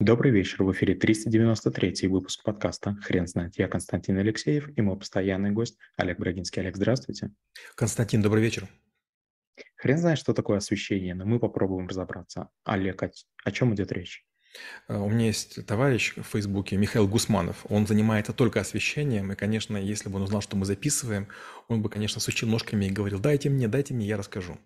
Добрый вечер, в эфире 393 выпуск подкаста «Хрен знает». Я Константин Алексеев и мой постоянный гость Олег Брагинский. Олег, здравствуйте. Константин, добрый вечер. Хрен знает, что такое освещение, но мы попробуем разобраться. Олег, о, о чем идет речь? Э, у меня есть товарищ в Фейсбуке, Михаил Гусманов. Он занимается только освещением. И, конечно, если бы он узнал, что мы записываем, он бы, конечно, сучил ножками и говорил, дайте мне, дайте мне, я расскажу.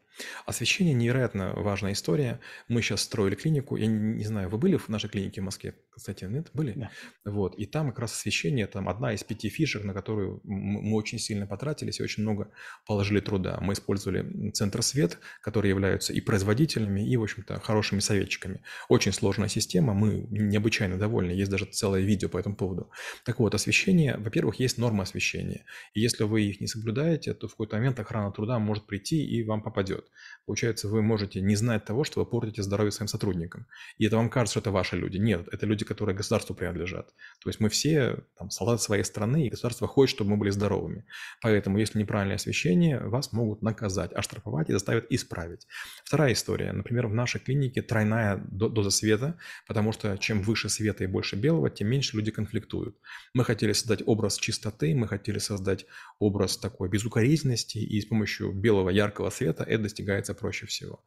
Освещение невероятно важная история. Мы сейчас строили клинику. Я не знаю, вы были в нашей клинике в Москве? Кстати, нет? Были? Да. Вот. И там как раз освещение, там одна из пяти фишек, на которую мы очень сильно потратились и очень много положили труда. Мы использовали центр свет, которые являются и производителями, и, в общем-то, хорошими советчиками. Очень сложная система, мы необычайно довольны. Есть даже целое видео по этому поводу. Так вот, освещение, во-первых, есть нормы освещения. И если вы их не соблюдаете, то в какой-то момент охрана труда может прийти и вам попадет делают. Получается, вы можете не знать того, что вы портите здоровье своим сотрудникам. И это вам кажется, что это ваши люди. Нет, это люди, которые государству принадлежат. То есть мы все там, солдаты своей страны, и государство хочет, чтобы мы были здоровыми. Поэтому, если неправильное освещение, вас могут наказать, оштрафовать и заставят исправить. Вторая история. Например, в нашей клинике тройная доза света, потому что чем выше света и больше белого, тем меньше люди конфликтуют. Мы хотели создать образ чистоты, мы хотели создать образ такой безукоризненности, и с помощью белого яркого света это достигается проще всего.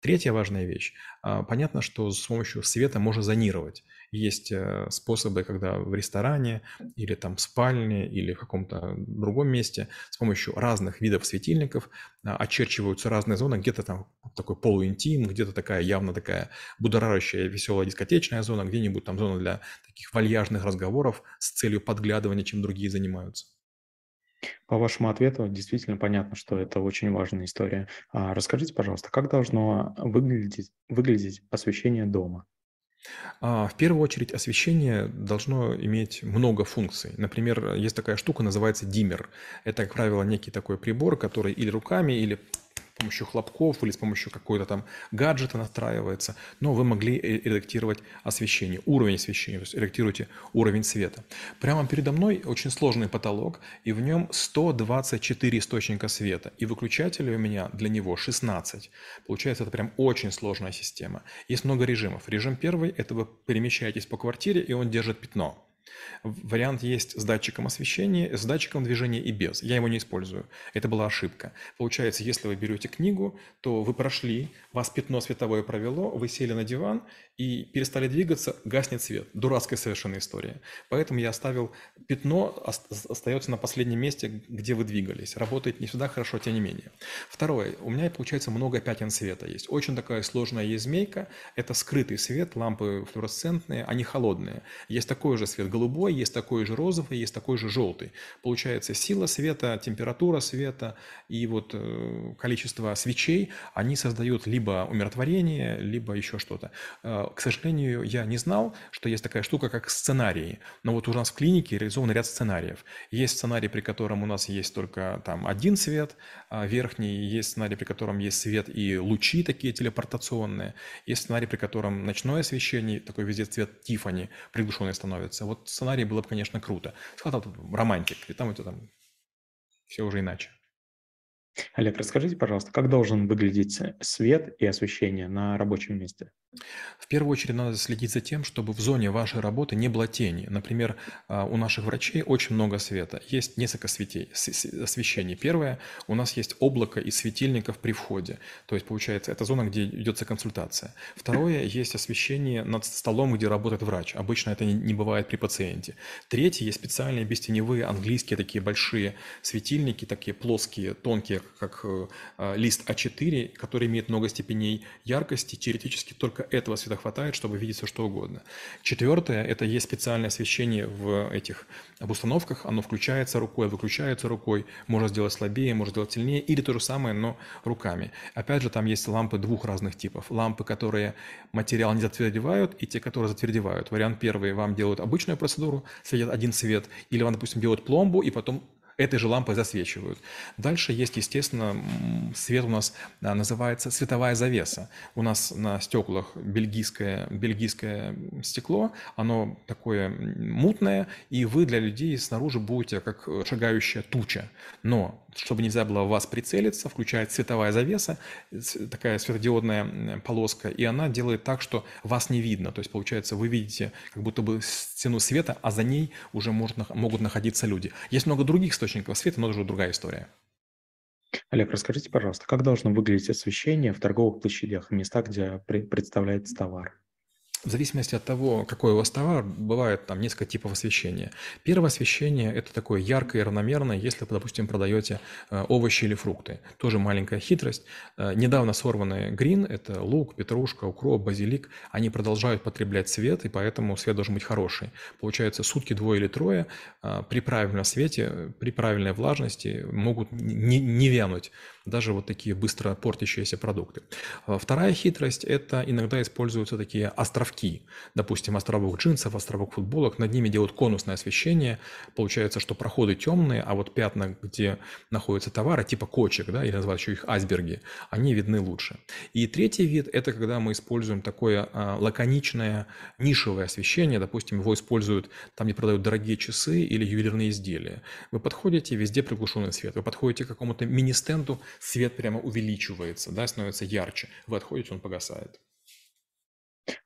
Третья важная вещь. А, понятно, что с помощью света можно зонировать. Есть э, способы, когда в ресторане или там в спальне или в каком-то другом месте с помощью разных видов светильников а, очерчиваются разные зоны. Где-то там такой полуинтим, где-то такая явно такая будоражащая, веселая дискотечная зона, где-нибудь там зона для таких вальяжных разговоров с целью подглядывания, чем другие занимаются. По вашему ответу действительно понятно, что это очень важная история. А расскажите, пожалуйста, как должно выглядеть, выглядеть освещение дома? А, в первую очередь освещение должно иметь много функций. Например, есть такая штука, называется диммер. Это, как правило, некий такой прибор, который или руками, или с помощью хлопков или с помощью какой-то там гаджета настраивается, но вы могли э, редактировать освещение, уровень освещения, то есть редактируйте уровень света. Прямо передо мной очень сложный потолок, и в нем 124 источника света, и выключателей у меня для него 16. Получается, это прям очень сложная система. Есть много режимов. Режим первый – это вы перемещаетесь по квартире, и он держит пятно. Вариант есть с датчиком освещения, с датчиком движения и без. Я его не использую. Это была ошибка. Получается, если вы берете книгу, то вы прошли, вас пятно световое провело, вы сели на диван и перестали двигаться, гаснет свет. Дурацкая совершенно история. Поэтому я оставил пятно, остается на последнем месте, где вы двигались. Работает не всегда хорошо, тем не менее. Второе. У меня, получается, много пятен света есть. Очень такая сложная есть змейка. Это скрытый свет, лампы флуоресцентные, они холодные. Есть такой же свет голубой, есть такой же розовый, есть такой же желтый. Получается сила света, температура света и вот э, количество свечей, они создают либо умиротворение, либо еще что-то. Э, к сожалению, я не знал, что есть такая штука, как сценарии. Но вот у нас в клинике реализован ряд сценариев. Есть сценарий, при котором у нас есть только там один свет а верхний, есть сценарий, при котором есть свет и лучи такие телепортационные. Есть сценарий, при котором ночное освещение, такой везде цвет Тифани приглушенный становится. Вот сценарий было бы, конечно, круто. Сказал тут романтик, и там это там все уже иначе. Олег, расскажите, пожалуйста, как должен выглядеть свет и освещение на рабочем месте? В первую очередь надо следить за тем, чтобы в зоне вашей работы не было тени. Например, а, у наших врачей очень много света. Есть несколько светей, освещений. Первое, у нас есть облако из светильников при входе. То есть, получается, это зона, где идется консультация. Второе, есть освещение над столом, где работает врач. Обычно это не бывает при пациенте. Третье, есть специальные бестеневые английские такие большие светильники, такие плоские, тонкие, как э, а, лист А4, который имеет много степеней яркости. Теоретически только этого света хватает, чтобы видеть все что угодно. Четвертое, это есть специальное освещение в этих обустановках, оно включается рукой, выключается рукой, можно сделать слабее, можно сделать сильнее, или то же самое, но руками. Опять же, там есть лампы двух разных типов. Лампы, которые материал не затвердевают, и те, которые затвердевают. Вариант первый, вам делают обычную процедуру, светят один цвет, или вам, допустим, делают пломбу, и потом этой же лампой засвечивают. Дальше есть, естественно, свет у нас а, называется световая завеса. У нас на стеклах бельгийское, бельгийское стекло, оно такое мутное, и вы для людей снаружи будете как шагающая туча. Но чтобы нельзя было в вас прицелиться, включает световая завеса, такая светодиодная полоска, и она делает так, что вас не видно. То есть, получается, вы видите как будто бы стену света, а за ней уже может, могут находиться люди. Есть много других источников света, но это уже другая история. Олег, расскажите, пожалуйста, как должно выглядеть освещение в торговых площадях, местах, где представляется товар? В зависимости от того, какой у вас товар, бывает там несколько типов освещения. Первое освещение – это такое яркое и равномерное, если вы, допустим, продаете э, овощи или фрукты. Тоже маленькая хитрость. Э, недавно сорванные грин – это лук, петрушка, укроп, базилик. Они продолжают потреблять свет, и поэтому свет должен быть хороший. Получается, сутки двое или трое э, при правильном свете, при правильной влажности могут не, не вянуть даже вот такие быстро портящиеся продукты. Вторая хитрость – это иногда используются такие островки островки. Допустим, островок джинсов, островок футболок, над ними делают конусное освещение. Получается, что проходы темные, а вот пятна, где находятся товары, типа кочек, да, или называют еще их айсберги, они видны лучше. И третий вид – это когда мы используем такое а, лаконичное нишевое освещение. Допустим, его используют там, где продают дорогие часы или ювелирные изделия. Вы подходите, везде приглушенный свет. Вы подходите к какому-то мини-стенду, свет прямо увеличивается, да, становится ярче. Вы отходите, он погасает.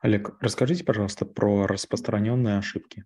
Олег, расскажите, пожалуйста, про распространенные ошибки.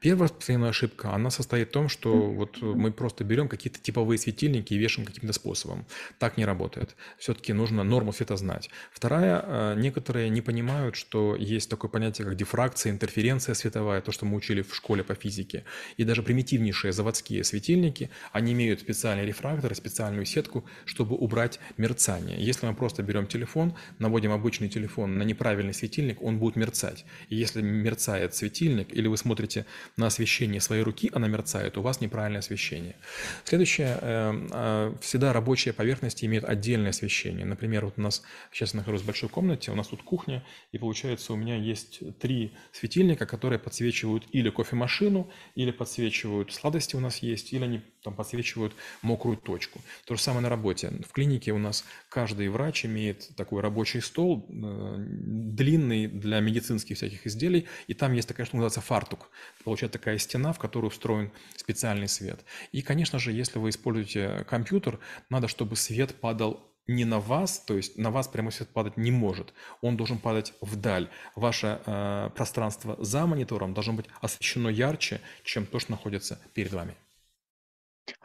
Первая распространенная ошибка, она состоит в том, что вот мы просто берем какие-то типовые светильники и вешаем каким-то способом. Так не работает. Все-таки нужно норму света знать. Вторая, э, некоторые не понимают, что есть такое понятие, как дифракция, интерференция световая, то, что мы учили в школе по физике. И даже примитивнейшие заводские светильники, они имеют специальный рефрактор, специальную сетку, чтобы убрать мерцание. Если мы просто берем телефон, наводим обычный телефон на неправильный светильник, он будет мерцать. И если мерцает светильник, или вы смотрите смотрите на освещение своей руки, она мерцает, у вас неправильное освещение. Следующее, э, э, всегда рабочие поверхности имеют отдельное освещение. Например, вот у нас, сейчас я нахожусь в большой комнате, у нас тут кухня, и получается у меня есть три светильника, которые подсвечивают или кофемашину, или подсвечивают сладости у нас есть, или они там подсвечивают мокрую точку. То же самое на работе. В клинике у нас каждый врач имеет такой рабочий стол, э, длинный для медицинских всяких изделий, и там есть такая, что называется фартук. Получается такая стена, в которую встроен специальный свет. И, конечно же, если вы используете компьютер, надо, чтобы свет падал не на вас, то есть на вас прямой свет падать не может. Он должен падать вдаль. Ваше э, пространство за монитором должно быть освещено ярче, чем то, что находится перед вами.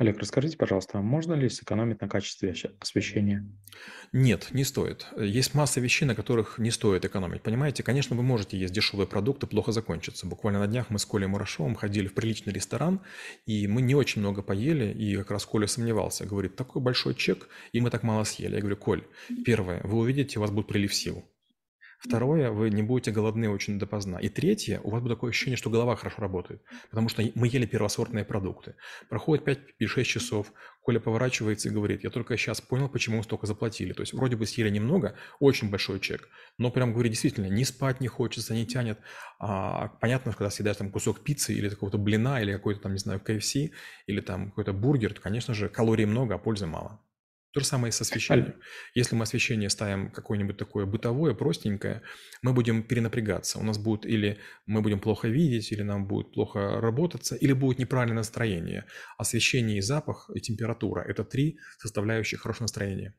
Олег, расскажите, пожалуйста, а можно ли сэкономить на качестве освещения? Нет, не стоит. Есть масса вещей, на которых не стоит экономить. Понимаете, конечно, вы можете есть дешевые продукты, плохо закончится. Буквально на днях мы с Колей Мурашовым ходили в приличный ресторан, и мы не очень много поели, и как раз Коля сомневался. Говорит, такой большой чек, и мы так мало съели. Я говорю, Коль, первое, вы увидите, у вас будет прилив сил. Второе, вы не будете голодны очень допоздна. И третье, у вас будет такое ощущение, что голова хорошо работает, потому что мы ели первосортные продукты. Проходит 5 или 6 часов, Коля поворачивается и говорит, я только сейчас понял, почему мы столько заплатили. То есть вроде бы съели немного, очень большой чек, но прям, говорит, действительно, не спать не хочется, не тянет. А, понятно, когда съедаешь там кусок пиццы или какого-то блина, или какой-то там, не знаю, KFC, или там какой-то бургер, то, конечно же, калорий много, а пользы мало. То же самое и с освещением. Если мы освещение ставим какое-нибудь такое бытовое, простенькое, мы будем перенапрягаться. У нас будет или мы будем плохо видеть, или нам будет плохо работаться, или будет неправильное настроение. Освещение и запах, и температура – это три составляющих хорошего настроения.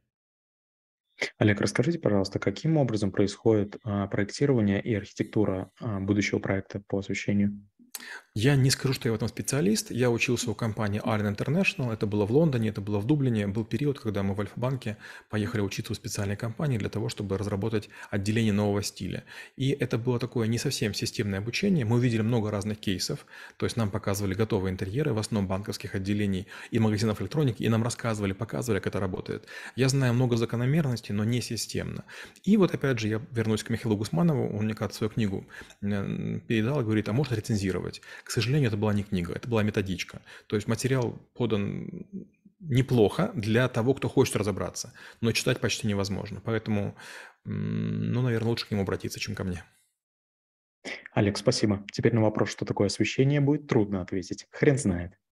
Олег, расскажите, пожалуйста, каким образом происходит а, проектирование и архитектура а, будущего проекта по освещению? Я не скажу, что я в этом специалист. Я учился у компании Allen International. Это было в Лондоне, это было в Дублине. Был период, когда мы в Альфа-банке поехали учиться у специальной компании для того, чтобы разработать отделение нового стиля. И это было такое не совсем системное обучение. Мы увидели много разных кейсов. То есть нам показывали готовые интерьеры, в основном банковских отделений и магазинов электроники, и нам рассказывали, показывали, как это работает. Я знаю много закономерностей, но не системно. И вот опять же я вернусь к Михаилу Гусманову. Он мне как свою книгу передал и говорит, а может рецензировать. К сожалению, это была не книга, это была методичка. То есть материал подан неплохо для того, кто хочет разобраться, но читать почти невозможно. Поэтому, ну, наверное, лучше к нему обратиться, чем ко мне. Олег, спасибо. Теперь на вопрос, что такое освещение, будет трудно ответить. Хрен знает.